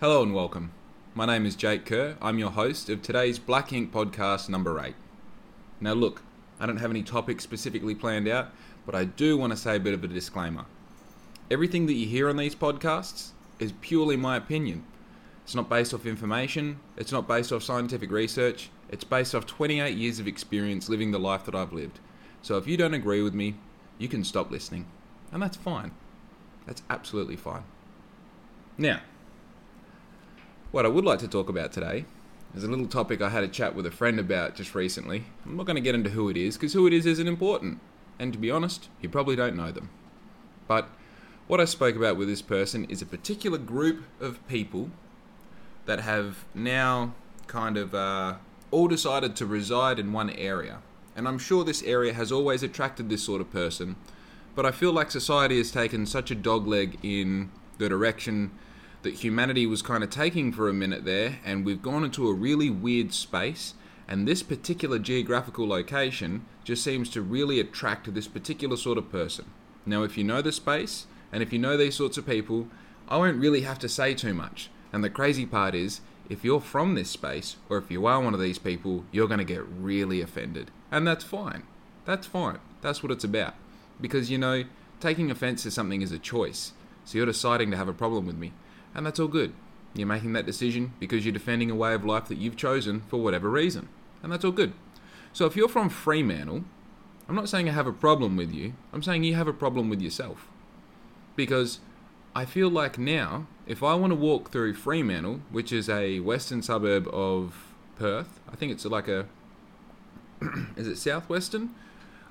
Hello and welcome. My name is Jake Kerr. I'm your host of today's Black Ink podcast number 8. Now, look, I don't have any topics specifically planned out, but I do want to say a bit of a disclaimer. Everything that you hear on these podcasts is purely my opinion. It's not based off information, it's not based off scientific research, it's based off 28 years of experience living the life that I've lived. So if you don't agree with me, you can stop listening. And that's fine. That's absolutely fine. Now, what I would like to talk about today is a little topic I had a chat with a friend about just recently. I'm not going to get into who it is because who it is isn't important. And to be honest, you probably don't know them. But what I spoke about with this person is a particular group of people that have now kind of uh, all decided to reside in one area. And I'm sure this area has always attracted this sort of person, but I feel like society has taken such a dogleg in the direction that humanity was kind of taking for a minute there, and we've gone into a really weird space. And this particular geographical location just seems to really attract this particular sort of person. Now, if you know the space and if you know these sorts of people, I won't really have to say too much. And the crazy part is, if you're from this space or if you are one of these people, you're going to get really offended. And that's fine. That's fine. That's what it's about. Because, you know, taking offense to something is a choice. So you're deciding to have a problem with me and that's all good. You're making that decision because you're defending a way of life that you've chosen for whatever reason, and that's all good. So if you're from Fremantle, I'm not saying I have a problem with you, I'm saying you have a problem with yourself. Because I feel like now, if I want to walk through Fremantle, which is a western suburb of Perth, I think it's like a. is it southwestern?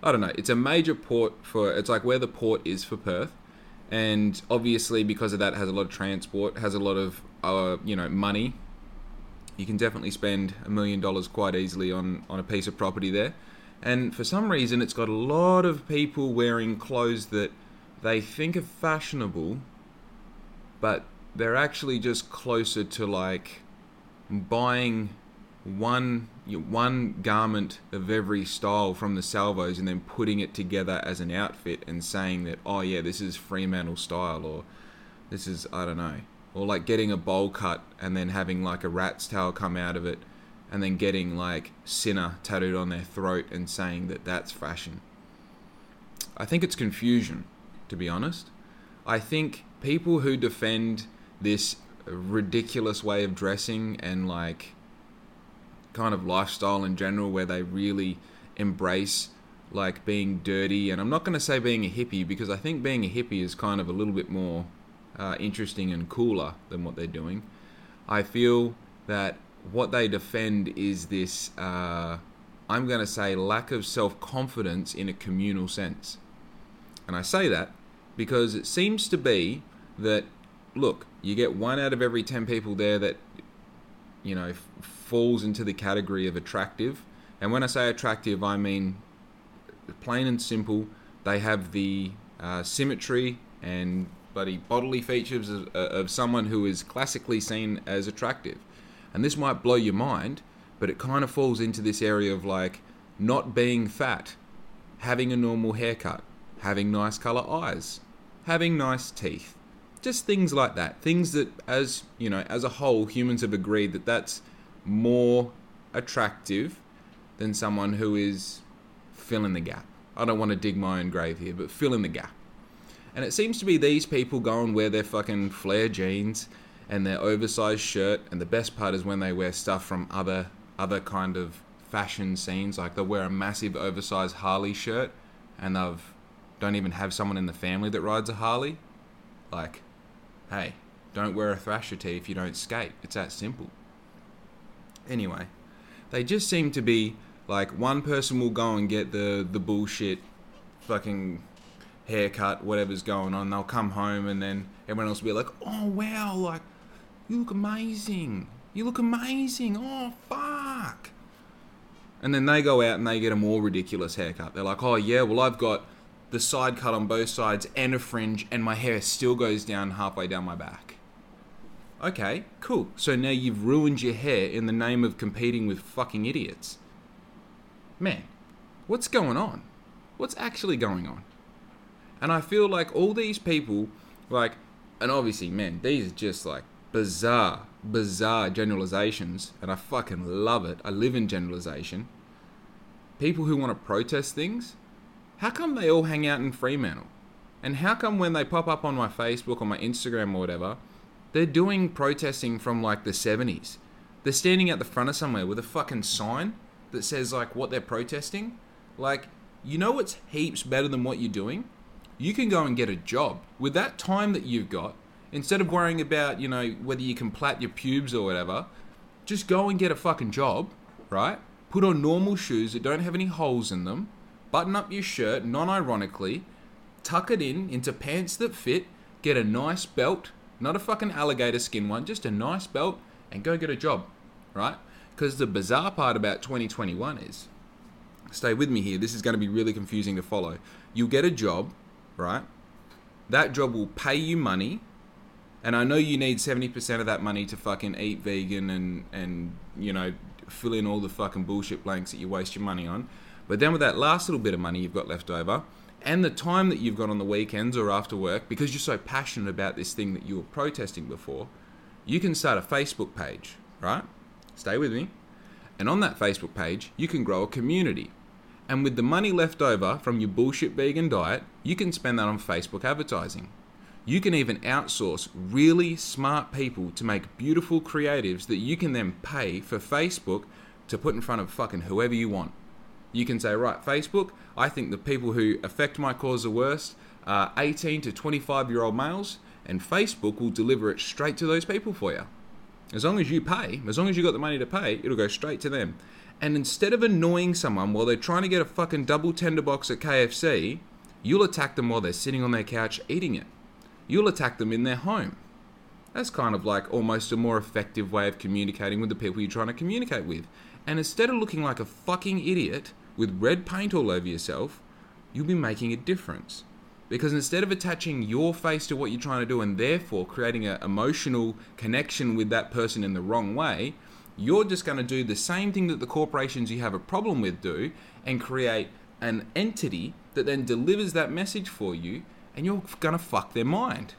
I don't know. It's a major port for. It's like where the port is for Perth and obviously because of that has a lot of transport has a lot of uh, you know money. You can definitely spend a million dollars quite easily on on a piece of property there. And for some reason it's got a lot of people wearing clothes that they think are fashionable but they're actually just closer to like buying one one garment of every style from the salvos and then putting it together as an outfit and saying that oh yeah this is Fremantle style or this is I don't know or like getting a bowl cut and then having like a rat's tail come out of it and then getting like sinner tattooed on their throat and saying that that's fashion. I think it's confusion to be honest. I think people who defend this ridiculous way of dressing and like kind of lifestyle in general where they really embrace like being dirty. And i'm not going to say being a hippie because i think being a hippie is kind of a little bit more uh, interesting and cooler than what they're doing. I feel that what they defend is this uh, i'm going to say lack of self-confidence in a communal sense. And i say that because it seems to be that look you get one out of every 10 people there that you know falls into the category of attractive. And when I say attractive, I mean plain and simple. They have the uh, symmetry and bloody bodily features of, uh, of someone who is classically seen as attractive. And this might blow your mind, but it kind of falls into this area of like not being fat, having a normal haircut, having nice color eyes, having nice teeth. Just things like that. Things that as, you know, as a whole humans have agreed that that's more attractive than someone who is fill in the gap. I don't want to dig my own grave here, but fill in the gap. And it seems to be these people go and wear their fucking flare jeans and their oversized shirt. And the best part is when they wear stuff from other other kind of fashion scenes. Like they'll wear a massive oversized Harley shirt, and they've don't even have someone in the family that rides a Harley. Like, hey, don't wear a Thrasher tee if you don't skate. It's that simple. Anyway, they just seem to be like one person will go and get the the bullshit fucking haircut, whatever's going on. They'll come home and then everyone else will be like, "Oh wow, like you look amazing. You look amazing. Oh fuck." And then they go out and they get a more ridiculous haircut. They're like, "Oh yeah, well I've got the side cut on both sides and a fringe and my hair still goes down halfway down my back." Okay, cool. So now you've ruined your hair in the name of competing with fucking idiots. Man, what's going on? What's actually going on? And I feel like all these people, like, and obviously, man, these are just like bizarre, bizarre generalizations, and I fucking love it. I live in generalization. People who want to protest things, how come they all hang out in Fremantle? And how come when they pop up on my Facebook or my Instagram or whatever, they're doing protesting from like the 70s? They're standing at the front of somewhere with a fucking sign that says like what they're protesting. Like, you know what's heaps better than what you're doing? You can go and get a job. With that time that you've got, instead of worrying about, you know, whether you can plait your pubes or whatever, just go and get a fucking job, right? Put on normal shoes that don't have any holes in them, button up your shirt non ironically, tuck it in into pants that fit, get a nice belt, not a fucking alligator skin one, just a nice belt, and go get a job, right? Because the bizarre part about 2021 is, stay with me here, this is going to be really confusing to follow. You'll get a job, right? That job will pay you money, and I know you need 70% of that money to fucking eat vegan and, and you know, fill in all the fucking bullshit blanks that you waste your money on. But then with that last little bit of money you've got left over, and the time that you've got on the weekends or after work, because you're so passionate about this thing that you were protesting before, you can start a Facebook page, right? Stay with me. And on that Facebook page, you can grow a community. And with the money left over from your bullshit vegan diet, you can spend that on Facebook advertising. You can even outsource really smart people to make beautiful creatives that you can then pay for Facebook to put in front of fucking whoever you want. You can say, right, Facebook, I think the people who affect my cause the worst are 18 to 25 year old males, and Facebook will deliver it straight to those people for you. As long as you pay, as long as you got the money to pay, it'll go straight to them. And instead of annoying someone while they're trying to get a fucking double tender box at KFC, you'll attack them while they're sitting on their couch eating it. You'll attack them in their home. That's kind of like almost a more effective way of communicating with the people you're trying to communicate with. And instead of looking like a fucking idiot with red paint all over yourself, you'll be making a difference. Because instead of attaching your face to what you're trying to do and therefore creating an emotional connection with that person in the wrong way, you're just going to do the same thing that the corporations you have a problem with do and create an entity that then delivers that message for you and you're going to fuck their mind.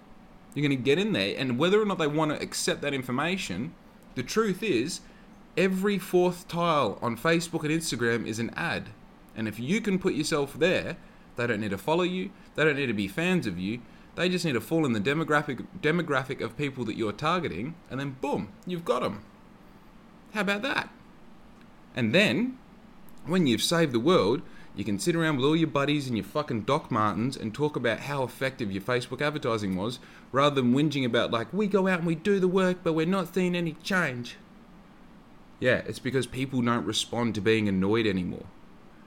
You're going to get in there and whether or not they want to accept that information, the truth is every fourth tile on Facebook and Instagram is an ad. And if you can put yourself there, they don't need to follow you. They don't need to be fans of you. They just need to fall in the demographic demographic of people that you're targeting, and then boom, you've got them. How about that? And then, when you've saved the world, you can sit around with all your buddies and your fucking Doc Martens and talk about how effective your Facebook advertising was, rather than whinging about like we go out and we do the work, but we're not seeing any change. Yeah, it's because people don't respond to being annoyed anymore.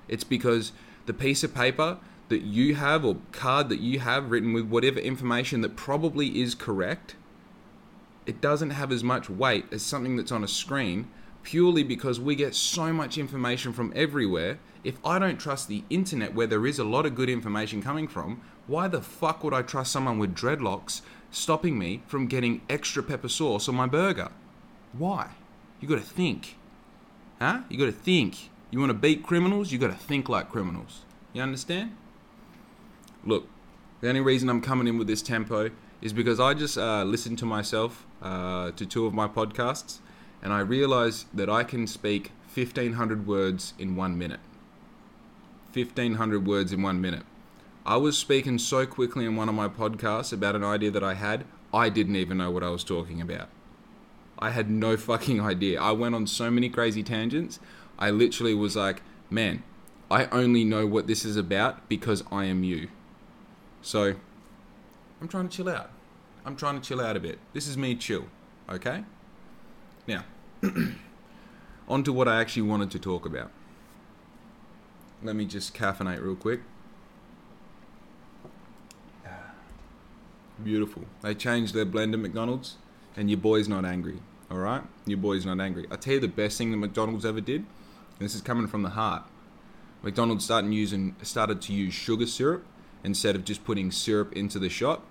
It's because the piece of paper that you have or card that you have written with whatever information that probably is correct, it doesn't have as much weight as something that's on a screen purely because we get so much information from everywhere. If I don't trust the internet where there is a lot of good information coming from, why the fuck would I trust someone with dreadlocks stopping me from getting extra pepper sauce on my burger? Why? You gotta think. Huh? You gotta think. You wanna beat criminals? You gotta think like criminals. You understand? Look, the only reason I'm coming in with this tempo is because I just uh, listened to myself uh, to two of my podcasts and I realized that I can speak 1500 words in one minute. 1500 words in one minute. I was speaking so quickly in one of my podcasts about an idea that I had, I didn't even know what I was talking about. I had no fucking idea. I went on so many crazy tangents. I literally was like, man, I only know what this is about because I am you. So, I'm trying to chill out. I'm trying to chill out a bit. This is me chill, okay? Now, on to what I actually wanted to talk about. Let me just caffeinate real quick. Beautiful. They changed their blend at McDonald's, and your boy's not angry. All right, your boy's not angry. I tell you the best thing that McDonald's ever did. this is coming from the heart. McDonald's started using started to use sugar syrup instead of just putting syrup into the shot.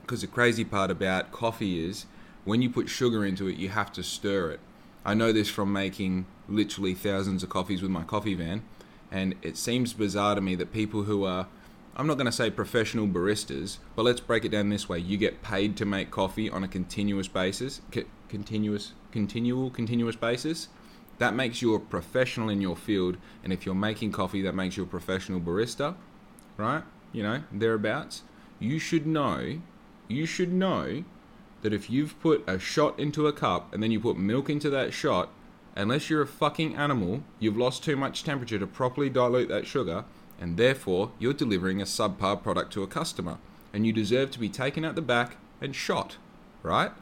Because the crazy part about coffee is when you put sugar into it, you have to stir it. I know this from making literally thousands of coffees with my coffee van, and it seems bizarre to me that people who are I'm not going to say professional baristas, but let's break it down this way. You get paid to make coffee on a continuous basis, c- continuous, continual, continuous basis. That makes you a professional in your field, and if you're making coffee, that makes you a professional barista, right? You know, thereabouts. You should know, you should know that if you've put a shot into a cup and then you put milk into that shot, unless you're a fucking animal, you've lost too much temperature to properly dilute that sugar, and therefore you're delivering a subpar product to a customer, and you deserve to be taken out the back and shot, right?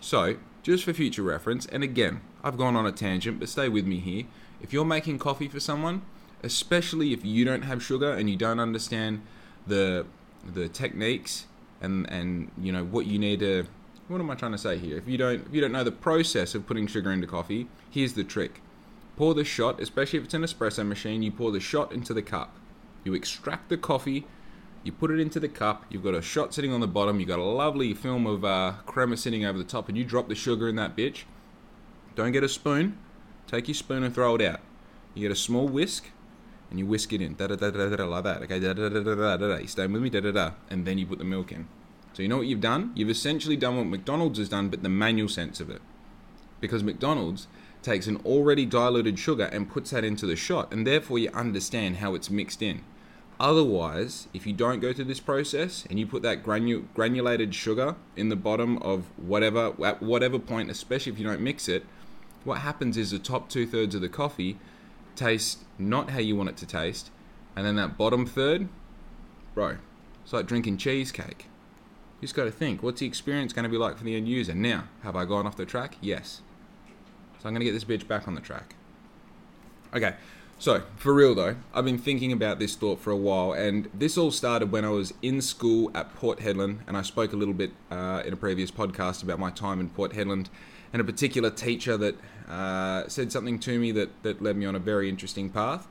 So, just for future reference, and again, I've gone on a tangent, but stay with me here. If you're making coffee for someone, especially if you don't have sugar and you don't understand the the techniques and and you know what you need to what am I trying to say here? If you don't if you don't know the process of putting sugar into coffee, here's the trick. Pour the shot, especially if it's an espresso machine, you pour the shot into the cup. You extract the coffee, you put it into the cup, you've got a shot sitting on the bottom, you've got a lovely film of uh, crema sitting over the top, and you drop the sugar in that bitch. Don't get a spoon, take your spoon and throw it out. You get a small whisk, and you whisk it in, da da da da da like that. Okay, da da da da da da. You stay with me, da da da, and then you put the milk in. So you know what you've done? You've essentially done what McDonald's has done, but the manual sense of it. Because McDonald's takes an already diluted sugar and puts that into the shot, and therefore you understand how it's mixed in. Otherwise, if you don't go through this process and you put that granu- granulated sugar in the bottom of whatever at whatever point, especially if you don't mix it, what happens is the top two thirds of the coffee tastes not how you want it to taste, and then that bottom third, bro, it's like drinking cheesecake. You just got to think, what's the experience going to be like for the end user? Now, have I gone off the track? Yes. So I'm going to get this bitch back on the track. Okay, so for real though, I've been thinking about this thought for a while, and this all started when I was in school at Port Hedland, and I spoke a little bit uh, in a previous podcast about my time in Port Hedland, and a particular teacher that uh, said something to me that, that led me on a very interesting path.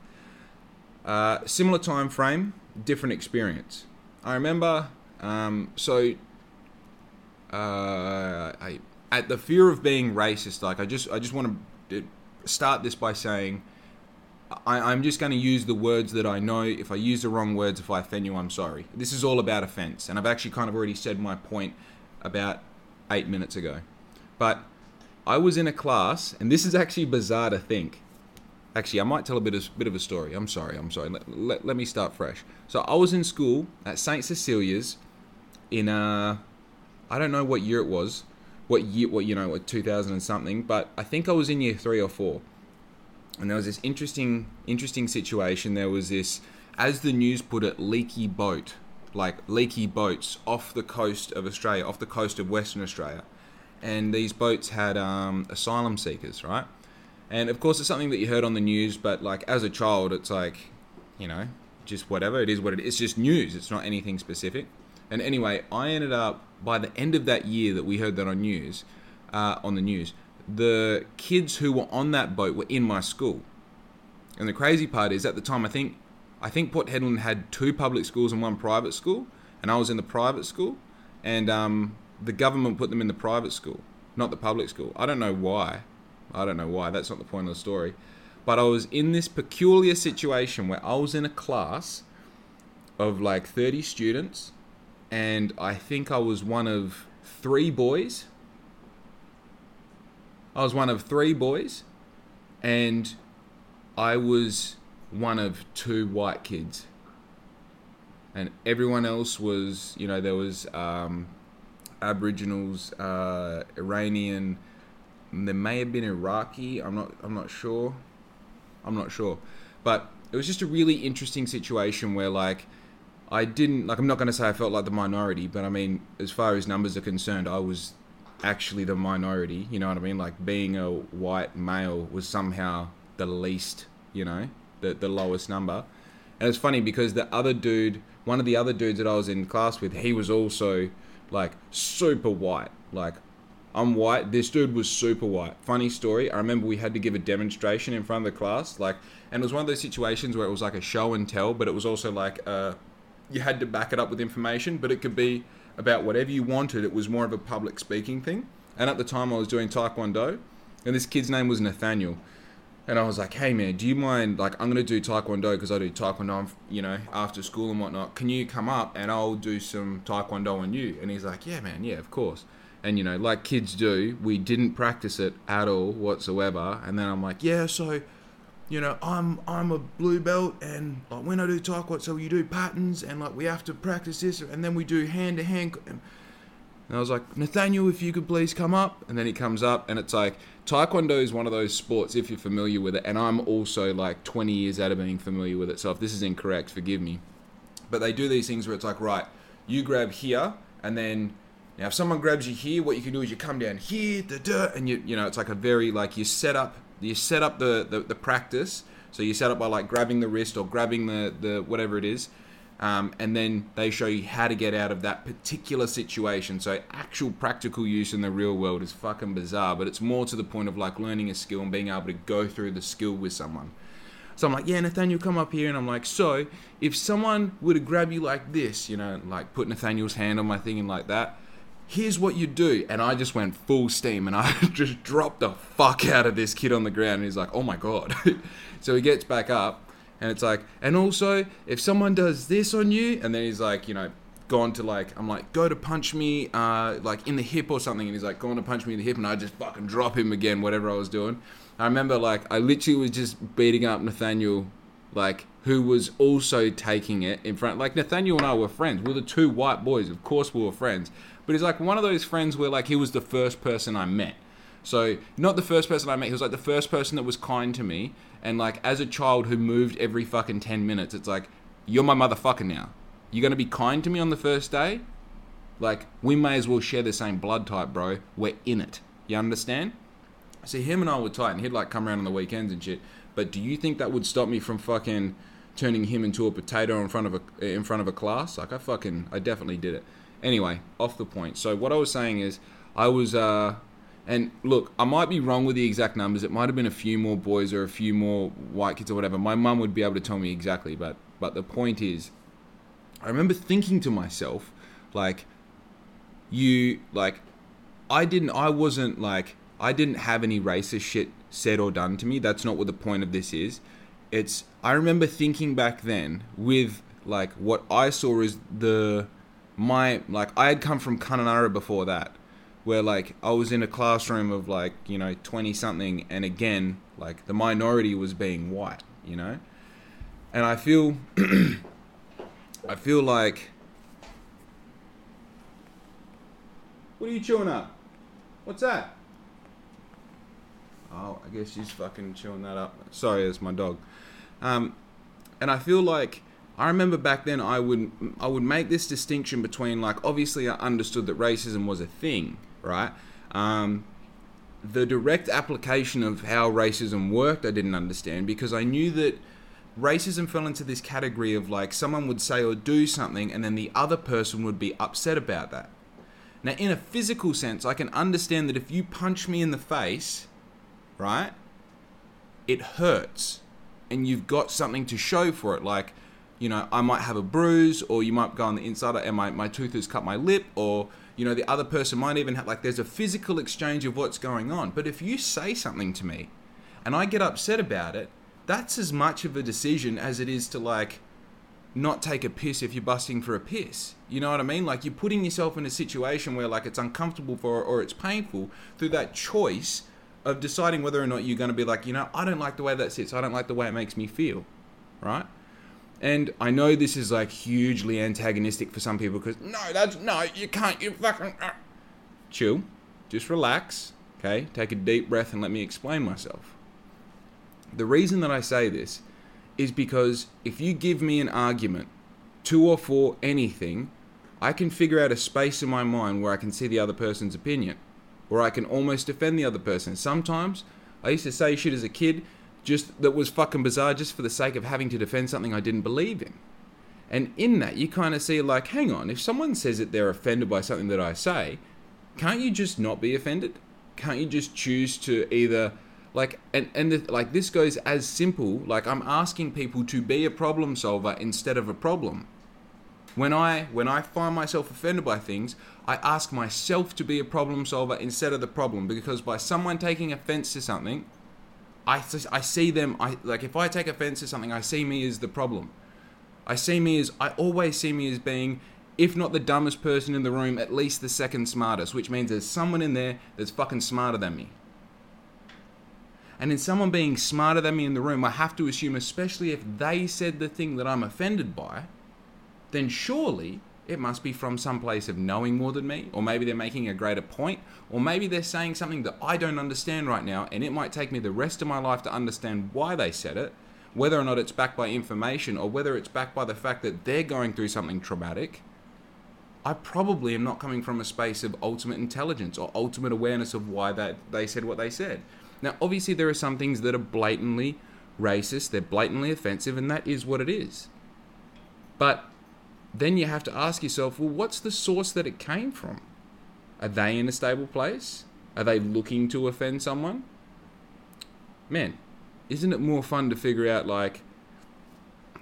Uh, similar time frame, different experience. I remember, um, so uh, I, at the fear of being racist, like I just I just want to start this by saying I, am just going to use the words that I know. If I use the wrong words, if I offend you, I'm sorry. This is all about offense, and I've actually kind of already said my point about eight minutes ago. But I was in a class, and this is actually bizarre to think. Actually, I might tell a bit of, bit of a story. I'm sorry. I'm sorry. Let, let, let me start fresh. So I was in school at St. Cecilia's in uh, I don't know what year it was, what year, what you know, what 2000 and something, but I think I was in year three or four and there was this interesting interesting situation. There was this, as the news put it, leaky boat, like leaky boats off the coast of Australia, off the coast of Western Australia, and these boats had um, asylum seekers, right? And of course, it's something that you heard on the news, but like as a child, it's like, you know, just whatever. It is what it is. It's just news. It's not anything specific. And anyway, I ended up by the end of that year that we heard that on news, uh, on the news, the kids who were on that boat were in my school. And the crazy part is, at the time, I think I think Port Hedland had two public schools and one private school, and I was in the private school, and um, the government put them in the private school, not the public school. I don't know why. I don't know why. That's not the point of the story. But I was in this peculiar situation where I was in a class of like 30 students, and I think I was one of three boys I was one of three boys, and I was one of two white kids. And everyone else was, you know, there was um, Aboriginals, uh, Iranian. There may have been Iraqi. I'm not. I'm not sure. I'm not sure. But it was just a really interesting situation where, like, I didn't like. I'm not going to say I felt like the minority, but I mean, as far as numbers are concerned, I was actually the minority. You know what I mean? Like being a white male was somehow the least, you know, the the lowest number. And it's funny because the other dude, one of the other dudes that I was in class with, he was also like super white. Like I'm white. This dude was super white. Funny story. I remember we had to give a demonstration in front of the class, like, and it was one of those situations where it was like a show and tell, but it was also like uh, you had to back it up with information, but it could be about whatever you wanted. It was more of a public speaking thing. And at the time, I was doing Taekwondo, and this kid's name was Nathaniel. and I was like, "Hey man, do you mind? Like, I'm gonna do taekwondo because I do taekwondo, you know, after school and whatnot. Can you come up and I'll do some taekwondo on you?" And he's like, "Yeah, man, yeah, of course." And you know, like kids do, we didn't practice it at all whatsoever. And then I'm like, "Yeah, so." You know, I'm I'm a blue belt, and like when I do taekwondo, so you do patterns, and like we have to practice this, and then we do hand to hand. And I was like, Nathaniel, if you could please come up, and then he comes up, and it's like Taekwondo is one of those sports, if you're familiar with it, and I'm also like 20 years out of being familiar with it, so if this is incorrect, forgive me. But they do these things where it's like, right, you grab here, and then now if someone grabs you here, what you can do is you come down here, da da, and you you know it's like a very like you set up you set up the, the, the practice. So you set up by like grabbing the wrist or grabbing the, the whatever it is, um, and then they show you how to get out of that particular situation. So actual practical use in the real world is fucking bizarre, but it's more to the point of like learning a skill and being able to go through the skill with someone. So I'm like, yeah, Nathaniel, come up here, and I'm like, so if someone were to grab you like this, you know, like put Nathaniel's hand on my thing and like that, here's what you do. And I just went full steam and I just dropped the fuck out of this kid on the ground. And he's like, oh my God. so he gets back up and it's like, and also if someone does this on you, and then he's like, you know, gone to like, I'm like, go to punch me, uh, like in the hip or something. And he's like, going to punch me in the hip. And I just fucking drop him again, whatever I was doing. I remember like, I literally was just beating up Nathaniel, like, who was also taking it in front. Like Nathaniel and I were friends. We were the two white boys. Of course, we were friends. But he's like one of those friends where like he was the first person I met. So not the first person I met. He was like the first person that was kind to me. And like as a child who moved every fucking ten minutes, it's like you're my motherfucker now. You're gonna be kind to me on the first day. Like we may as well share the same blood type, bro. We're in it. You understand? See, him and I were tight, and he'd like come around on the weekends and shit. But do you think that would stop me from fucking turning him into a potato in front of a in front of a class? Like I fucking I definitely did it. Anyway, off the point. So what I was saying is, I was, uh, and look, I might be wrong with the exact numbers. It might have been a few more boys or a few more white kids or whatever. My mum would be able to tell me exactly, but but the point is, I remember thinking to myself, like, you like, I didn't, I wasn't like, I didn't have any racist shit said or done to me. That's not what the point of this is. It's I remember thinking back then with like what I saw as the my like I had come from Kununurra before that, where like I was in a classroom of like you know twenty something, and again like the minority was being white, you know, and I feel I feel like what are you chewing up? What's that? Oh, I guess she's fucking chewing that up. Sorry, it's my dog. Um, and I feel like I remember back then I would I would make this distinction between like obviously I understood that racism was a thing, right? Um, the direct application of how racism worked I didn't understand because I knew that racism fell into this category of like someone would say or do something and then the other person would be upset about that. Now in a physical sense I can understand that if you punch me in the face, right? It hurts and you've got something to show for it like you know, I might have a bruise, or you might go on the inside, and my, my tooth has cut my lip, or, you know, the other person might even have, like, there's a physical exchange of what's going on. But if you say something to me and I get upset about it, that's as much of a decision as it is to, like, not take a piss if you're busting for a piss. You know what I mean? Like, you're putting yourself in a situation where, like, it's uncomfortable for or it's painful through that choice of deciding whether or not you're going to be like, you know, I don't like the way that sits, I don't like the way it makes me feel, right? And I know this is like hugely antagonistic for some people because no, that's no, you can't, you fucking. Uh. Chill, just relax, okay? Take a deep breath and let me explain myself. The reason that I say this is because if you give me an argument, two or four, anything, I can figure out a space in my mind where I can see the other person's opinion, or I can almost defend the other person. Sometimes I used to say shit as a kid just that was fucking bizarre just for the sake of having to defend something I didn't believe in. And in that, you kind of see, like, hang on, if someone says that they're offended by something that I say, can't you just not be offended? Can't you just choose to either, like, and, and the, like, this goes as simple, like, I'm asking people to be a problem solver instead of a problem. When I, when I find myself offended by things, I ask myself to be a problem solver instead of the problem, because by someone taking offense to something, I, I see them. I like if I take offense to something, I see me as the problem. I see me as I always see me as being, if not the dumbest person in the room, at least the second smartest, which means there's someone in there that's fucking smarter than me. And in someone being smarter than me in the room, I have to assume, especially if they said the thing that I'm offended by, then surely it must be from some place of knowing more than me, or maybe they're making a greater point, or maybe they're saying something that I don't understand right now, and it might take me the rest of my life to understand why they said it, whether or not it's backed by information, or whether it's backed by the fact that they're going through something traumatic. I probably am not coming from a space of ultimate intelligence or ultimate awareness of why that they said what they said. Now, obviously, there are some things that are blatantly racist, they're blatantly offensive, and that is what it is. But then you have to ask yourself, well, what's the source that it came from? Are they in a stable place? Are they looking to offend someone? Man, isn't it more fun to figure out, like,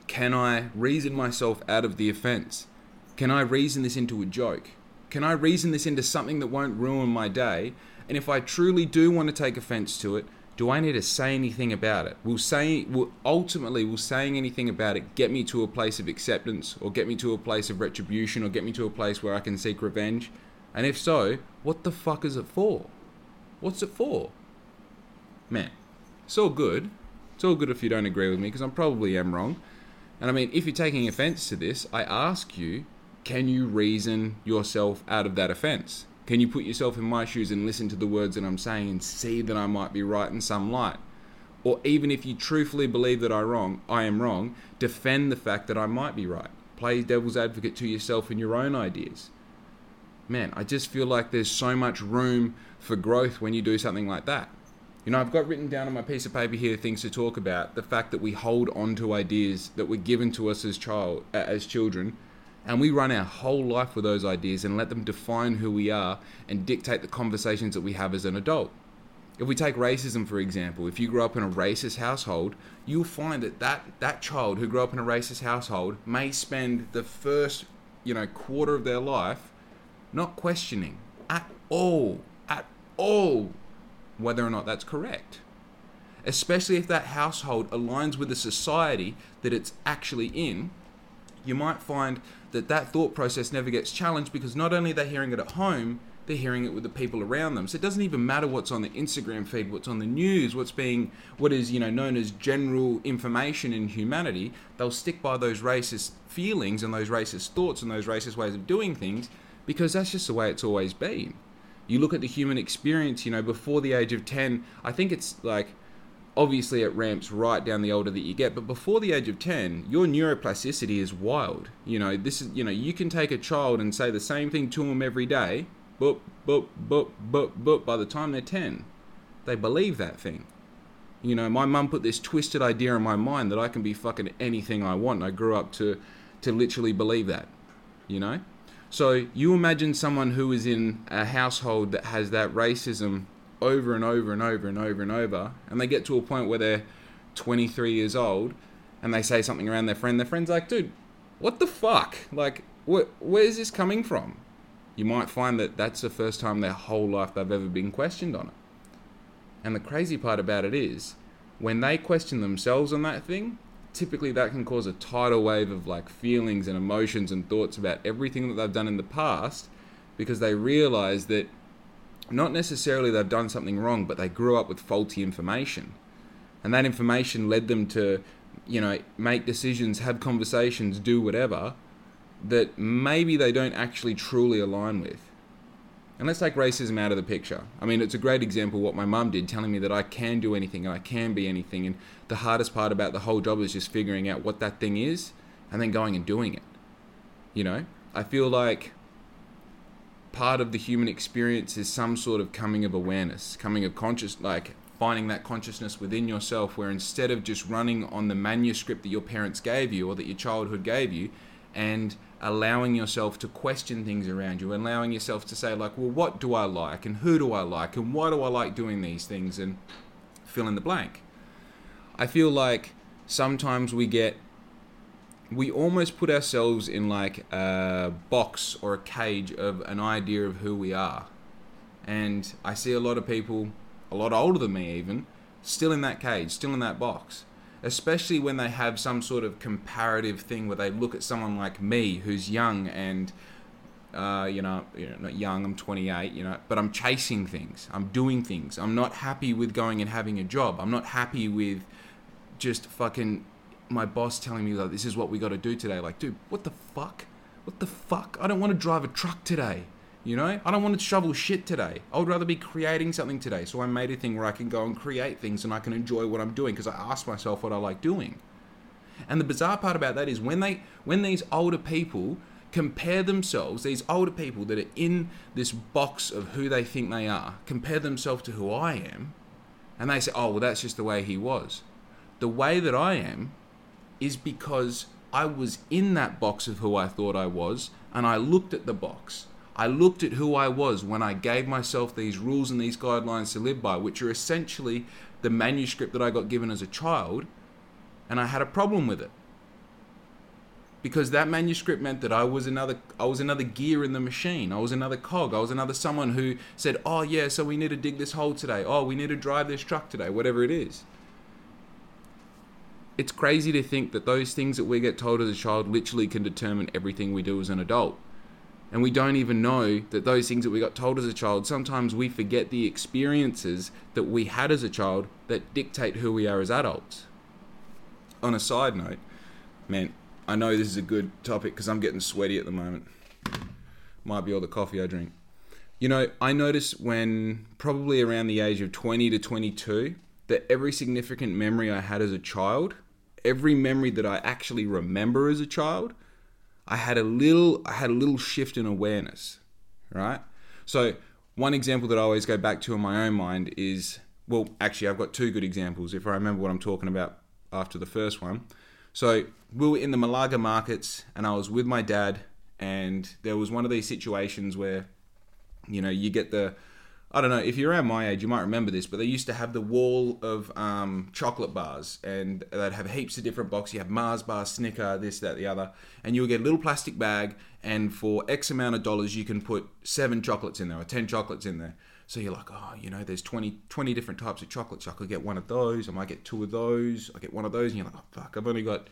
can I reason myself out of the offense? Can I reason this into a joke? Can I reason this into something that won't ruin my day? And if I truly do want to take offense to it, do I need to say anything about it? Will saying, will ultimately, will saying anything about it get me to a place of acceptance, or get me to a place of retribution, or get me to a place where I can seek revenge? And if so, what the fuck is it for? What's it for? Man, it's all good. It's all good if you don't agree with me, because I probably am wrong. And I mean, if you're taking offense to this, I ask you, can you reason yourself out of that offense? Can you put yourself in my shoes and listen to the words that I'm saying and see that I might be right in some light? Or even if you truthfully believe that I'm wrong, I am wrong, defend the fact that I might be right. Play devil's advocate to yourself and your own ideas. Man, I just feel like there's so much room for growth when you do something like that. You know, I've got written down on my piece of paper here things to talk about. The fact that we hold on to ideas that were given to us as child, as children, and we run our whole life with those ideas and let them define who we are and dictate the conversations that we have as an adult. If we take racism for example, if you grow up in a racist household, you'll find that that, that child who grew up in a racist household may spend the first, you know, quarter of their life not questioning at all, at all, whether or not that's correct. Especially if that household aligns with the society that it's actually in, you might find that that thought process never gets challenged because not only they're hearing it at home, they're hearing it with the people around them. So it doesn't even matter what's on the Instagram feed, what's on the news, what's being what is you know known as general information in humanity. They'll stick by those racist feelings and those racist thoughts and those racist ways of doing things because that's just the way it's always been. You look at the human experience, you know, before the age of 10, I think it's like obviously it ramps right down the older that you get but before the age of 10 your neuroplasticity is wild. You know this is you know you can take a child and say the same thing to them every day but but but but but by the time they're 10 they believe that thing. You know my mum put this twisted idea in my mind that i can be fucking anything i want i grew up to to literally believe that you know? So you imagine someone who is in a household that has that racism over and over and over and over and over, and they get to a point where they're 23 years old and they say something around their friend, their friend's like, dude, what the fuck? Like, wh- where's this coming from? You might find that that's the first time their whole life they've ever been questioned on it. And the crazy part about it is, when they question themselves on that thing, typically that can cause a tidal wave of like feelings and emotions and thoughts about everything that they've done in the past because they realize that not necessarily they've done something wrong, but they grew up with faulty information. And that information led them to, you know, make decisions, have conversations, do whatever that maybe they don't actually truly align with. And let's take racism out of the picture. I mean, it's a great example what my mum did, telling me that I can do anything and I can be anything. And the hardest part about the whole job is just figuring out what that thing is and then going and doing it. You know, I feel like part of the human experience is some sort of coming of awareness, coming of conscious, like finding that consciousness within yourself, where instead of just running on the manuscript that your parents gave you or that your childhood gave you, and allowing yourself to question things around you, allowing yourself to say, like, well, what do I like, and who do I like, and why do I like doing these things, and fill in the blank. I feel like sometimes we get we almost put ourselves in like a box or a cage of an idea of who we are. And I see a lot of people, a lot older than me even, still in that cage, still in that box. Especially when they have some sort of comparative thing where they look at someone like me who's young and uh, you know, you know, not young, I'm 28, you know, but I'm chasing things. I'm doing things. I'm not happy with going and having a job. I'm not happy with just fucking my boss telling me like this is what we got to do today. Like, dude, what the fuck? What the fuck? I don't want to drive a truck today. You know, I don't want to shovel shit today. I would rather be creating something today. So I made a thing where I can go and create things and I can enjoy what I'm doing because I ask myself what I like doing. And the bizarre part about that is when they when these older people compare themselves, these older people that are in this box of who they think they are, compare themselves to who I am, and they say, "Oh, well that's just the way he was." The way that I am is because I was in that box of who I thought I was and I looked at the box I looked at who I was when I gave myself these rules and these guidelines to live by, which are essentially the manuscript that I got given as a child, and I had a problem with it. Because that manuscript meant that I was another I was another gear in the machine. I was another cog. I was another someone who said, "Oh yeah, so we need to dig this hole today. Oh, we need to drive this truck today, whatever it is." It's crazy to think that those things that we get told as a child literally can determine everything we do as an adult and we don't even know that those things that we got told as a child, sometimes we forget the experiences that we had as a child that dictate who we are as adults. On a side note, man, I know this is a good topic because I'm getting sweaty at the moment. Might be all the coffee I drink. You know, I noticed when probably around the age of 20 to 22 that every significant memory I had as a child, every memory that I actually remember as a child, I had a little I had a little shift in awareness, right? So one example that I always go back to in my own mind is well, actually I've got two good examples if I remember what I'm talking about after the first one. So we were in the Malaga markets and I was with my dad and there was one of these situations where you know you get the I don't know if you're around my age, you might remember this, but they used to have the wall of um, chocolate bars, and they'd have heaps of different boxes. You have Mars bar, Snicker, this, that, the other, and you would get a little plastic bag, and for X amount of dollars, you can put seven chocolates in there or ten chocolates in there. So you're like, oh, you know, there's 20, 20 different types of chocolates. I could get one of those. I might get two of those. I get one of those, and you're like, oh fuck, I've only got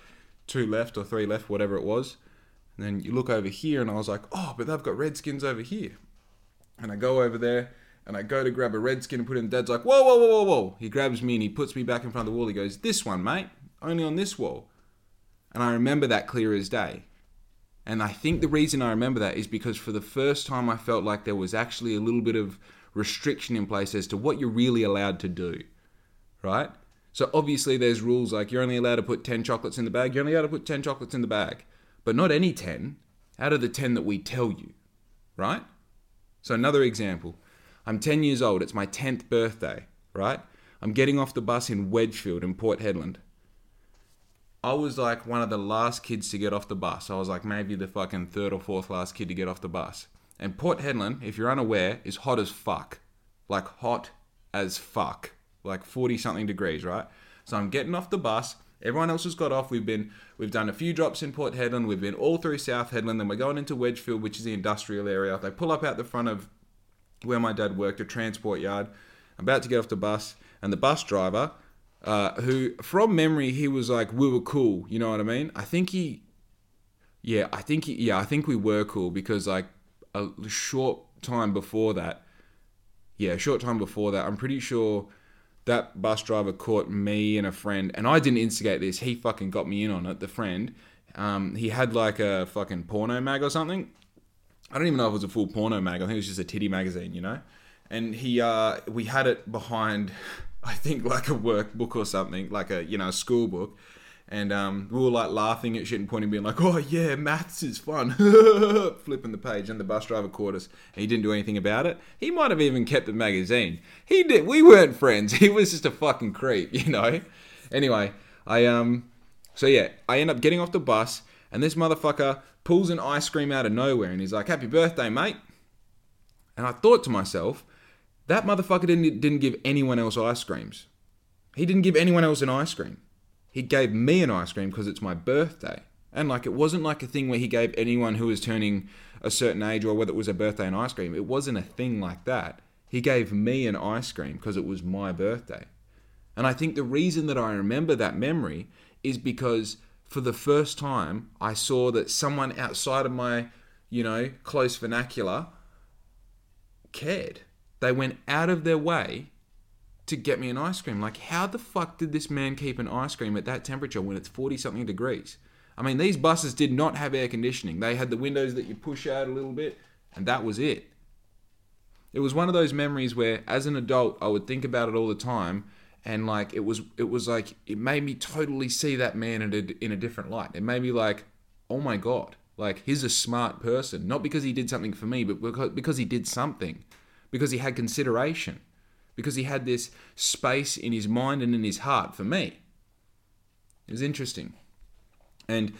two left or three left, whatever it was. And then you look over here, and I was like, oh, but they've got Redskins over here. And I go over there and I go to grab a redskin and put it in. Dad's like, whoa, whoa, whoa, whoa, whoa. He grabs me and he puts me back in front of the wall. He goes, this one, mate, only on this wall. And I remember that clear as day. And I think the reason I remember that is because for the first time I felt like there was actually a little bit of restriction in place as to what you're really allowed to do, right? So obviously there's rules like you're only allowed to put 10 chocolates in the bag, you're only allowed to put 10 chocolates in the bag, but not any 10 out of the 10 that we tell you, right? So another example. I'm 10 years old. It's my 10th birthday, right? I'm getting off the bus in Wedgefield in Port Hedland. I was like one of the last kids to get off the bus. I was like maybe the fucking third or fourth last kid to get off the bus. And Port Hedland, if you're unaware, is hot as fuck. Like hot as fuck. Like 40 something degrees, right? So I'm getting off the bus. Everyone else has got off. We've been we've done a few drops in Port Hedland. We've been all through South Hedland. Then we're going into Wedgefield, which is the industrial area. They pull up out the front of where my dad worked, a transport yard. I'm about to get off the bus, and the bus driver, uh, who from memory he was like, we were cool. You know what I mean? I think he, yeah, I think he, yeah, I think we were cool because like a short time before that, yeah, a short time before that, I'm pretty sure that bus driver caught me and a friend, and I didn't instigate this. He fucking got me in on it. The friend, um, he had like a fucking porno mag or something, I don't even know if it was a full porno mag. I think it was just a titty magazine, you know. And he, uh, we had it behind, I think like a workbook or something, like a you know a school book. And um, we were like laughing at shit and pointing, being like, "Oh yeah, maths is fun." Flipping the page, and the bus driver caught us. He didn't do anything about it. He might have even kept the magazine. He did. We weren't friends. He was just a fucking creep, you know. Anyway, I um, so yeah, I end up getting off the bus, and this motherfucker pulls an ice cream out of nowhere and he's like, Happy birthday, mate. And I thought to myself, that motherfucker didn't, didn't give anyone else ice creams. He didn't give anyone else an ice cream. He gave me an ice cream because it's my birthday. And like, it wasn't like a thing where he gave anyone who was turning a certain age or whether it was a birthday an ice cream. It wasn't a thing like that. He gave me an ice cream because it was my birthday. And I think the reason that I remember that memory is because for the first time I saw that someone outside of my, you know, close vernacular cared. They went out of their way to get me an ice cream. Like, how the fuck did this man keep an ice cream at that temperature when it's 40 something degrees? I mean, these buses did not have air conditioning. They had the windows that you push out a little bit, and that was it. It was one of those memories where, as an adult, I would think about it all the time, and like it was, it was like it made me totally see that man in a, in a different light. It made me like, oh my god, like he's a smart person, not because he did something for me, but because, because he did something, because he had consideration, because he had this space in his mind and in his heart for me. It was interesting. And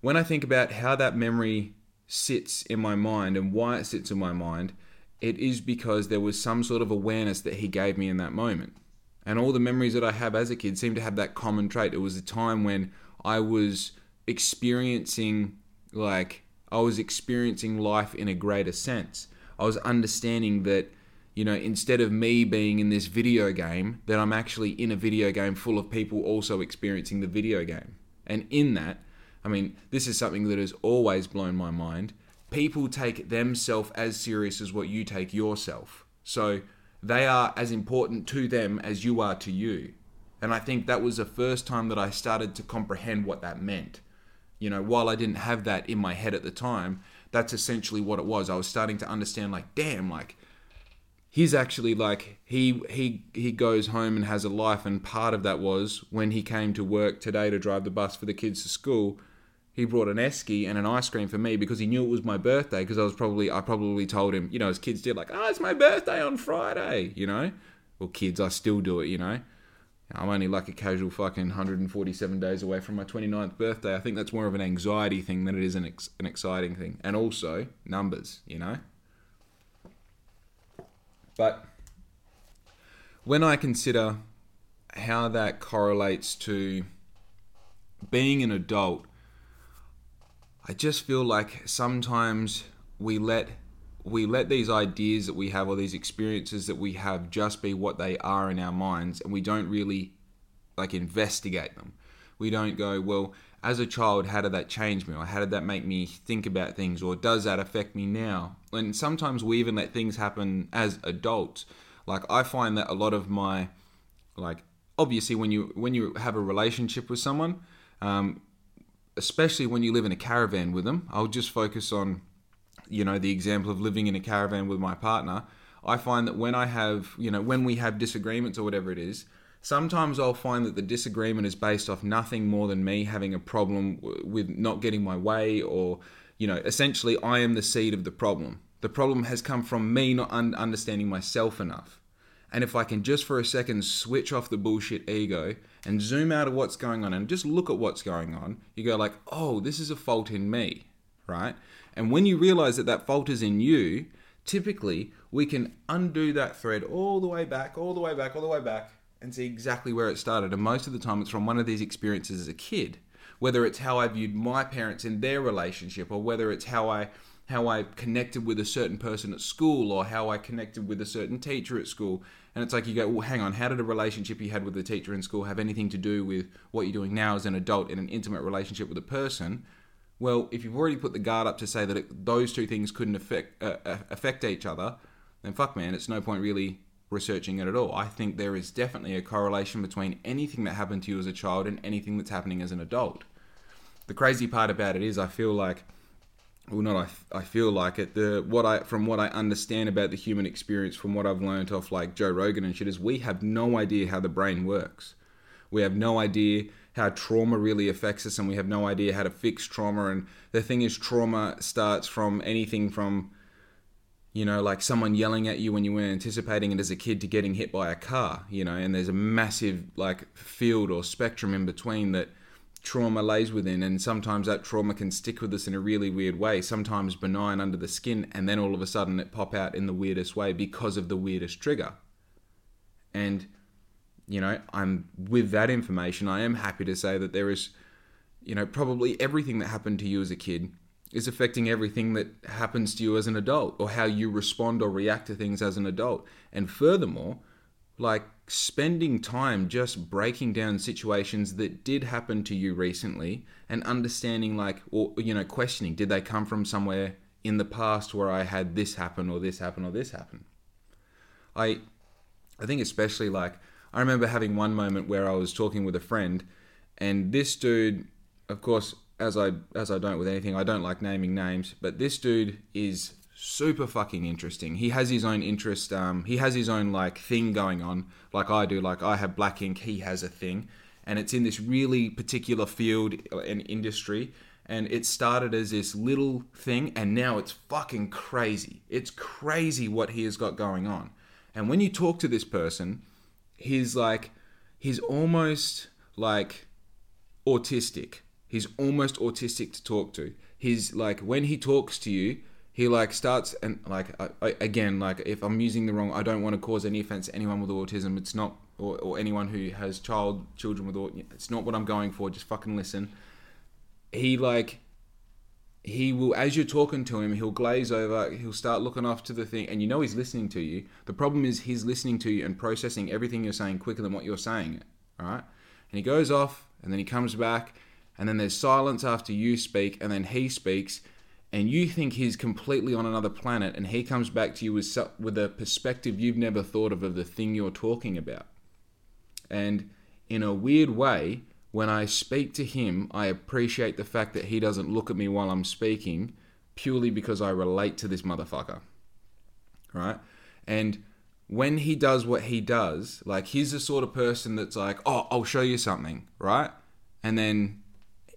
when I think about how that memory sits in my mind and why it sits in my mind, it is because there was some sort of awareness that he gave me in that moment. And all the memories that I have as a kid seem to have that common trait. It was a time when I was experiencing, like, I was experiencing life in a greater sense. I was understanding that, you know, instead of me being in this video game, that I'm actually in a video game full of people also experiencing the video game. And in that, I mean, this is something that has always blown my mind. People take themselves as serious as what you take yourself. So they are as important to them as you are to you. And I think that was the first time that I started to comprehend what that meant. You know, while I didn't have that in my head at the time, that's essentially what it was. I was starting to understand like, damn, like he's actually like he he he goes home and has a life and part of that was when he came to work today to drive the bus for the kids to school he brought an esky and an ice cream for me because he knew it was my birthday because I was probably I probably told him, you know, as kids did like, "Oh, it's my birthday on Friday," you know? Well, kids, I still do it, you know. I'm only like a casual fucking 147 days away from my 29th birthday. I think that's more of an anxiety thing than it is an, ex- an exciting thing. And also numbers, you know? But when I consider how that correlates to being an adult I just feel like sometimes we let we let these ideas that we have or these experiences that we have just be what they are in our minds and we don't really like investigate them. We don't go, well, as a child, how did that change me? Or how did that make me think about things? Or does that affect me now? And sometimes we even let things happen as adults. Like I find that a lot of my like obviously when you when you have a relationship with someone, um, especially when you live in a caravan with them. I'll just focus on, you know, the example of living in a caravan with my partner. I find that when I have, you know, when we have disagreements or whatever it is, sometimes I'll find that the disagreement is based off nothing more than me having a problem with not getting my way or, you know, essentially I am the seed of the problem. The problem has come from me not un- understanding myself enough. And if I can just for a second switch off the bullshit ego and zoom out of what's going on and just look at what's going on, you go like, "Oh, this is a fault in me." Right? And when you realize that that fault is in you, typically we can undo that thread all the way back, all the way back, all the way back and see exactly where it started. And most of the time it's from one of these experiences as a kid. Whether it's how I viewed my parents in their relationship or whether it's how I how I connected with a certain person at school or how I connected with a certain teacher at school. And it's like you go, well, hang on, how did a relationship you had with a teacher in school have anything to do with what you're doing now as an adult in an intimate relationship with a person? Well, if you've already put the guard up to say that it, those two things couldn't affect uh, uh, affect each other, then fuck, man, it's no point really researching it at all. I think there is definitely a correlation between anything that happened to you as a child and anything that's happening as an adult. The crazy part about it is, I feel like well not I, I feel like it. The what I from what I understand about the human experience from what I've learned off like Joe Rogan and shit is we have no idea how the brain works. We have no idea how trauma really affects us and we have no idea how to fix trauma. And the thing is trauma starts from anything from you know like someone yelling at you when you weren't anticipating it as a kid to getting hit by a car you know? And there's a massive like field or spectrum in between that trauma lays within, and sometimes that trauma can stick with us in a really weird way, sometimes benign under the skin, and then all of a sudden it pop out in the weirdest way because of the weirdest trigger. And, you know, I'm with that information, I am happy to say that there is, you know, probably everything that happened to you as a kid is affecting everything that happens to you as an adult, or how you respond or react to things as an adult. And furthermore, like spending time just breaking down situations that did happen to you recently and understanding like or you know questioning did they come from somewhere in the past where I had this happen or this happen or this happen? I I think especially like I remember having one moment where I was talking with a friend and this dude of course as I as I don't with anything I don't like naming names but this dude is super fucking interesting. He has his own interest. Um, he has his own like thing going on, like I do. Like I have black ink, he has a thing, and it's in this really particular field and industry. And it started as this little thing, and now it's fucking crazy. It's crazy what he has got going on. And when you talk to this person, he's like, he's almost like autistic. He's almost autistic to talk to. He's like, when he talks to you, he like starts and like I, I, again like if i'm using the wrong i don't want to cause any offense to anyone with autism. It's not or, or anyone who has child children with autism it's not what i'm going for. Just fucking listen. He like he will as you're talking to him he'll glaze over he'll start looking off to the thing and you know he's listening to you. The problem is he's listening to you and processing everything you're saying quicker than what you're saying all right? And he goes off and then he comes back and then there's silence after you speak and then he speaks and you think he's completely on another planet and he comes back to you with with a perspective you've never thought of of the thing you're talking about. And in a weird way when i speak to him i appreciate the fact that he doesn't look at me while i'm speaking purely because i relate to this motherfucker right? And when he does what he does like he's the sort of person that's like oh i'll show you something right? And then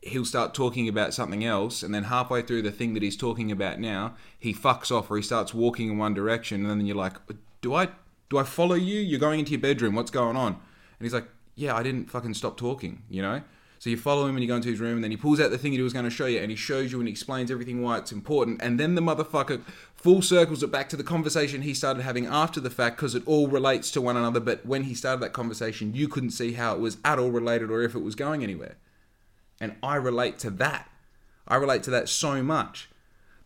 he'll start talking about something else, and then halfway through the thing that he's talking about now, he fucks off or he starts walking in one direction, and then you're like, "Do I do I follow you? You're going into your bedroom. What's going on?" And he's like, "Yeah, I didn't fucking stop talking," you know. So you follow him and you go into his room, and then he pulls out the thing he was going to show you, and he shows you and he explains everything why it's important, and then the motherfucker full circles it back to the conversation he started having after the fact because it all relates to one another. But when he started that conversation, you couldn't see how it was at all related or if it was going anywhere. And I relate to that. I relate to that so much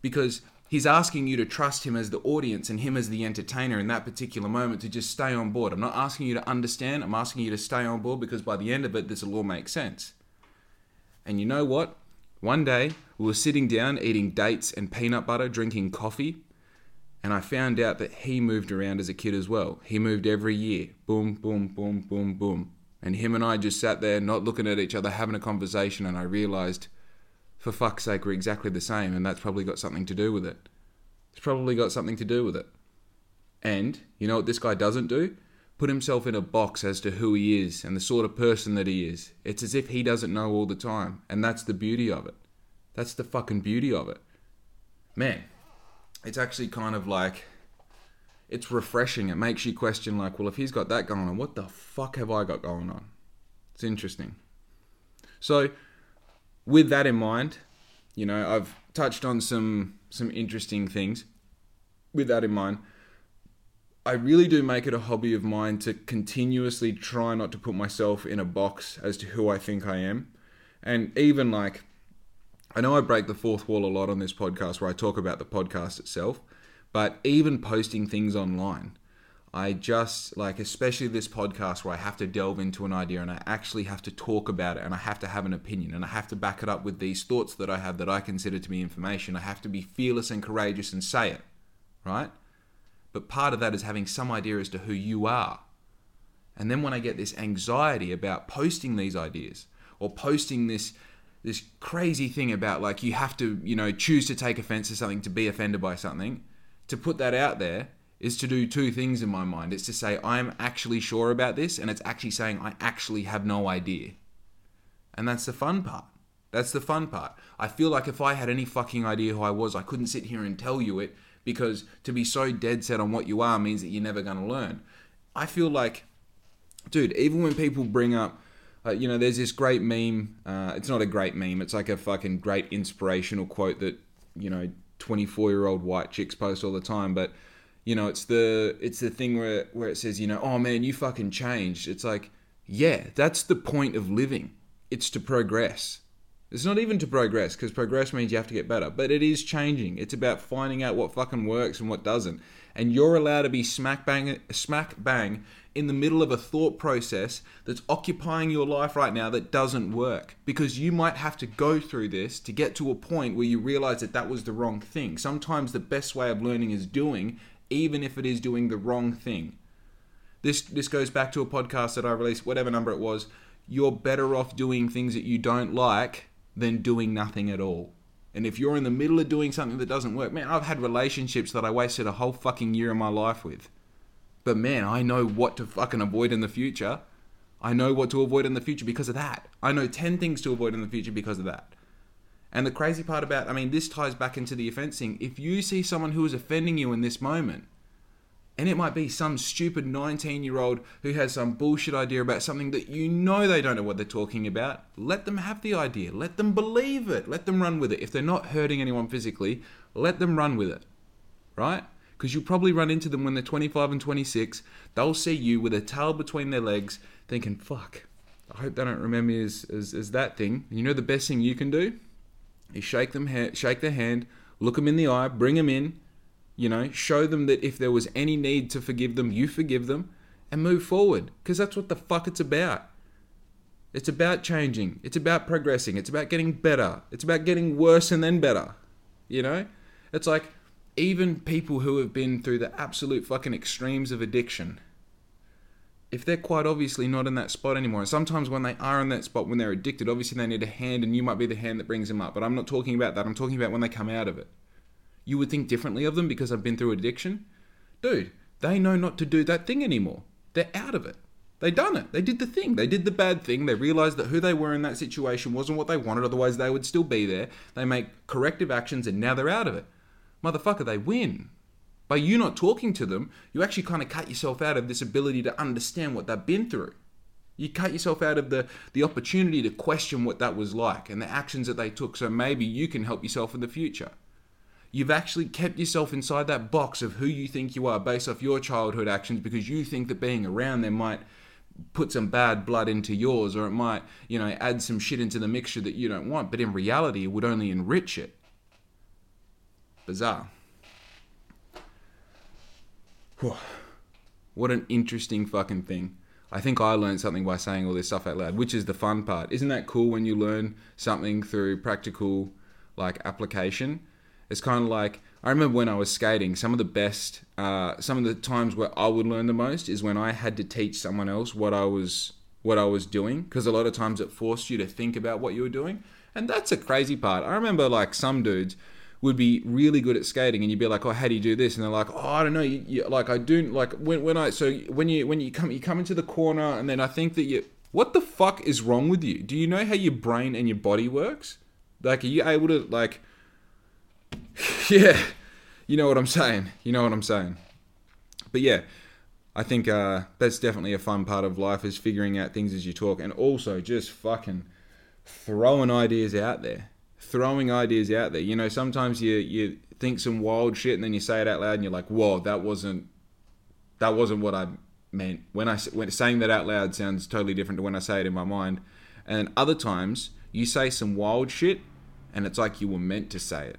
because he's asking you to trust him as the audience and him as the entertainer in that particular moment to just stay on board. I'm not asking you to understand, I'm asking you to stay on board because by the end of it, this will all make sense. And you know what? One day, we were sitting down eating dates and peanut butter, drinking coffee, and I found out that he moved around as a kid as well. He moved every year. Boom, boom, boom, boom, boom. And him and I just sat there, not looking at each other, having a conversation, and I realized, for fuck's sake, we're exactly the same, and that's probably got something to do with it. It's probably got something to do with it. And you know what this guy doesn't do? Put himself in a box as to who he is and the sort of person that he is. It's as if he doesn't know all the time, and that's the beauty of it. That's the fucking beauty of it. Man, it's actually kind of like it's refreshing. It makes you question, like, well, if he's got that going on, what the fuck have I got going on? It's interesting. So, with that in mind, you know, I've touched on some some interesting things. With that in mind, I really do make it a hobby of mine to continuously try not to put myself in a box as to who I think I am. And even like, I know I break the fourth wall a lot on this podcast where I talk about the podcast itself. But even posting things online, I just like, especially this podcast where I have to delve into an idea and I actually have to talk about it and I have to have an opinion and I have to back it up with these thoughts that I have that I consider to be information. I have to be fearless and courageous and say it, right? But part of that is having some idea as to who you are. And then when I get this anxiety about posting these ideas or posting this this crazy thing about like you have to, you know, choose to take offense to something to be offended by something, to put that out there is to do two things in my mind. It's to say I'm actually sure about this, and it's actually saying I actually have no idea. And that's the fun part. That's the fun part. I feel like if I had any fucking idea who I was, I couldn't sit here and tell you it because to be so dead set on what you are means that you're never going to learn. I feel like, dude, even when people bring up, uh, you know, there's this great meme. Uh, it's not a great meme. It's like a fucking great inspirational quote that, you know, 24 year old white chicks post all the time, but you know, it's the it's the thing where where it says, you know, oh man, you fucking changed. It's like, yeah, that's the point of living. It's to progress. It's not even to progress because progress means you have to get better, but it is changing. It's about finding out what fucking works and what doesn't. And you're allowed to be smack bang smack bang in the middle of a thought process that's occupying your life right now that doesn't work because you might have to go through this to get to a point where you realize that that was the wrong thing. Sometimes the best way of learning is doing even if it is doing the wrong thing. This this goes back to a podcast that I released whatever number it was. You're better off doing things that you don't like than doing nothing at all. And if you're in the middle of doing something that doesn't work, man, I've had relationships that I wasted a whole fucking year of my life with. But man, I know what to fucking avoid in the future. I know what to avoid in the future because of that. I know 10 things to avoid in the future because of that. And the crazy part about, I mean, this ties back into the offending. If you see someone who is offending you in this moment, and it might be some stupid 19 year old who has some bullshit idea about something that you know they don't know what they're talking about. Let them have the idea. Let them believe it. Let them run with it. If they're not hurting anyone physically, let them run with it. Right? Because you'll probably run into them when they're 25 and 26. They'll see you with a tail between their legs thinking, fuck, I hope they don't remember me as, as, as that thing. And you know the best thing you can do? Is shake them, ha- shake their hand, look them in the eye, bring them in, you know, show them that if there was any need to forgive them, you forgive them and move forward. Because that's what the fuck it's about. It's about changing. It's about progressing. It's about getting better. It's about getting worse and then better. You know? It's like even people who have been through the absolute fucking extremes of addiction, if they're quite obviously not in that spot anymore, and sometimes when they are in that spot, when they're addicted, obviously they need a hand, and you might be the hand that brings them up. But I'm not talking about that. I'm talking about when they come out of it you would think differently of them because I've been through addiction. Dude, they know not to do that thing anymore. They're out of it. They done it. They did the thing. They did the bad thing. They realized that who they were in that situation wasn't what they wanted, otherwise they would still be there. They make corrective actions and now they're out of it. Motherfucker, they win. By you not talking to them, you actually kind of cut yourself out of this ability to understand what they've been through. You cut yourself out of the, the opportunity to question what that was like and the actions that they took so maybe you can help yourself in the future. You've actually kept yourself inside that box of who you think you are based off your childhood actions because you think that being around them might put some bad blood into yours or it might, you know, add some shit into the mixture that you don't want. But in reality, it would only enrich it. Bizarre. Whew. What an interesting fucking thing. I think I learned something by saying all this stuff out loud, which is the fun part. Isn't that cool when you learn something through practical like application? It's kind of like I remember when I was skating. Some of the best, uh, some of the times where I would learn the most is when I had to teach someone else what I was what I was doing because a lot of times it forced you to think about what you were doing, and that's a crazy part. I remember like some dudes would be really good at skating and you'd be like oh how do you do this and they're like oh i don't know you, you, like i do like when, when i so when you when you come you come into the corner and then i think that you what the fuck is wrong with you do you know how your brain and your body works like are you able to like yeah, you know what I'm saying. You know what I'm saying. But yeah, I think uh, that's definitely a fun part of life is figuring out things as you talk, and also just fucking throwing ideas out there, throwing ideas out there. You know, sometimes you you think some wild shit and then you say it out loud, and you're like, "Whoa, that wasn't that wasn't what I meant." When I when saying that out loud sounds totally different to when I say it in my mind. And other times you say some wild shit, and it's like you were meant to say it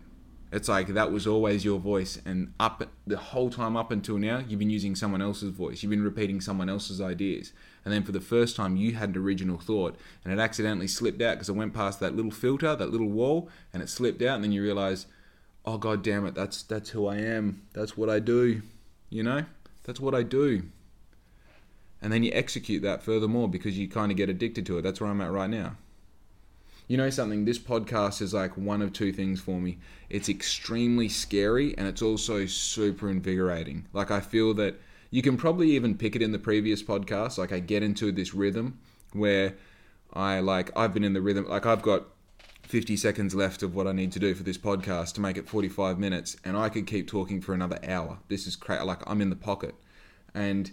it's like that was always your voice, and up the whole time up until now, you've been using someone else's voice. You've been repeating someone else's ideas, and then for the first time, you had an original thought, and it accidentally slipped out because it went past that little filter, that little wall, and it slipped out, and then you realize, oh god damn it, that's that's who I am. That's what I do. You know, that's what I do. And then you execute that furthermore because you kind of get addicted to it. That's where I'm at right now you know something? This podcast is like one of two things for me. It's extremely scary and it's also super invigorating. Like i feel that you can probably even pick it in the previous podcast. Like i get into this rhythm where i like i've been in the rhythm like i've got 50 seconds left of what i need to do for this podcast to make it 45 minutes and i could keep talking for another hour. This is crazy like i'm in the pocket. And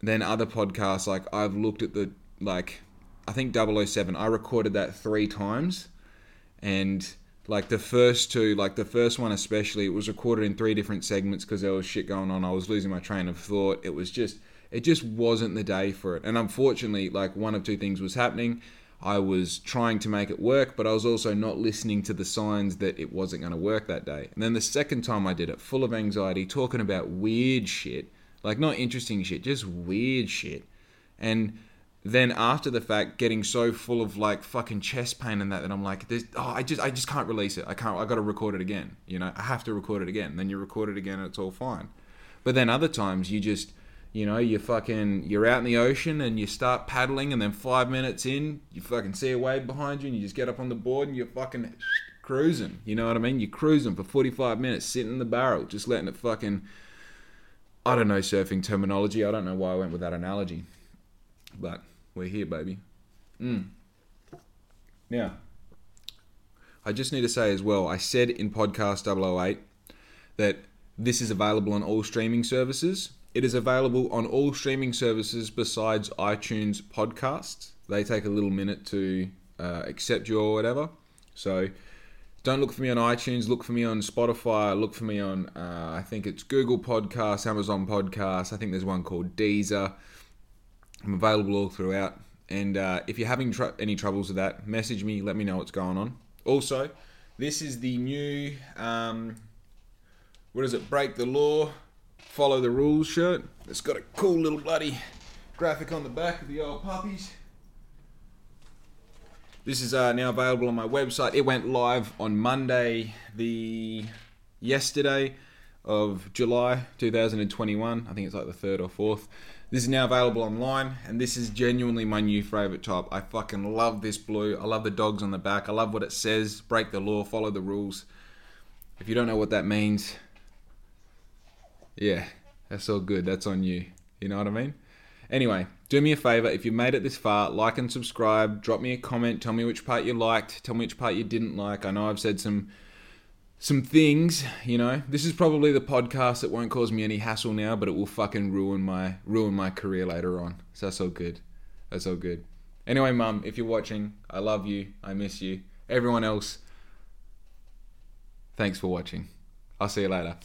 then other podcasts like i've looked at the like I think 007. I recorded that three times, and like the first two, like the first one especially, it was recorded in three different segments because there was shit going on. I was losing my train of thought. It was just, it just wasn't the day for it. And unfortunately, like one of two things was happening. I was trying to make it work, but I was also not listening to the signs that it wasn't going to work that day. And then the second time I did it, full of anxiety, talking about weird shit, like not interesting shit, just weird shit. And then after the fact, getting so full of like fucking chest pain and that that I'm like, this, oh, I just I just can't release it. I can't. I got to record it again. You know, I have to record it again. Then you record it again, and it's all fine. But then other times you just you know, you fucking you're out in the ocean and you start paddling, and then five minutes in, you fucking see a wave behind you, and you just get up on the board and you're fucking cruising. You know what I mean? You're cruising for 45 minutes, sitting in the barrel, just letting it fucking. I don't know surfing terminology. I don't know why I went with that analogy, but we're here, baby. Mm. Now, I just need to say as well. I said in podcast 008 that this is available on all streaming services it is available on all streaming services besides iTunes podcasts. They take a little minute to uh, accept you or whatever. So don't look for me on iTunes. Look for me on Spotify. Look for me on, uh, I think it's Google Podcasts, Amazon Podcasts. I think there's one called Deezer. I'm available all throughout. And uh, if you're having tr- any troubles with that, message me. Let me know what's going on. Also, this is the new, um, what is it, Break the Law follow the rules shirt. It's got a cool little bloody graphic on the back of the old puppies. This is uh, now available on my website. It went live on Monday, the yesterday of July 2021. I think it's like the third or fourth. This is now available online, and this is genuinely my new favorite top. I fucking love this blue. I love the dogs on the back. I love what it says break the law, follow the rules. If you don't know what that means, yeah, that's all good. That's on you. You know what I mean? Anyway, do me a favor if you made it this far, like and subscribe. Drop me a comment. Tell me which part you liked. Tell me which part you didn't like. I know I've said some some things. You know, this is probably the podcast that won't cause me any hassle now, but it will fucking ruin my ruin my career later on. So that's all good. That's all good. Anyway, mum, if you're watching, I love you. I miss you. Everyone else, thanks for watching. I'll see you later.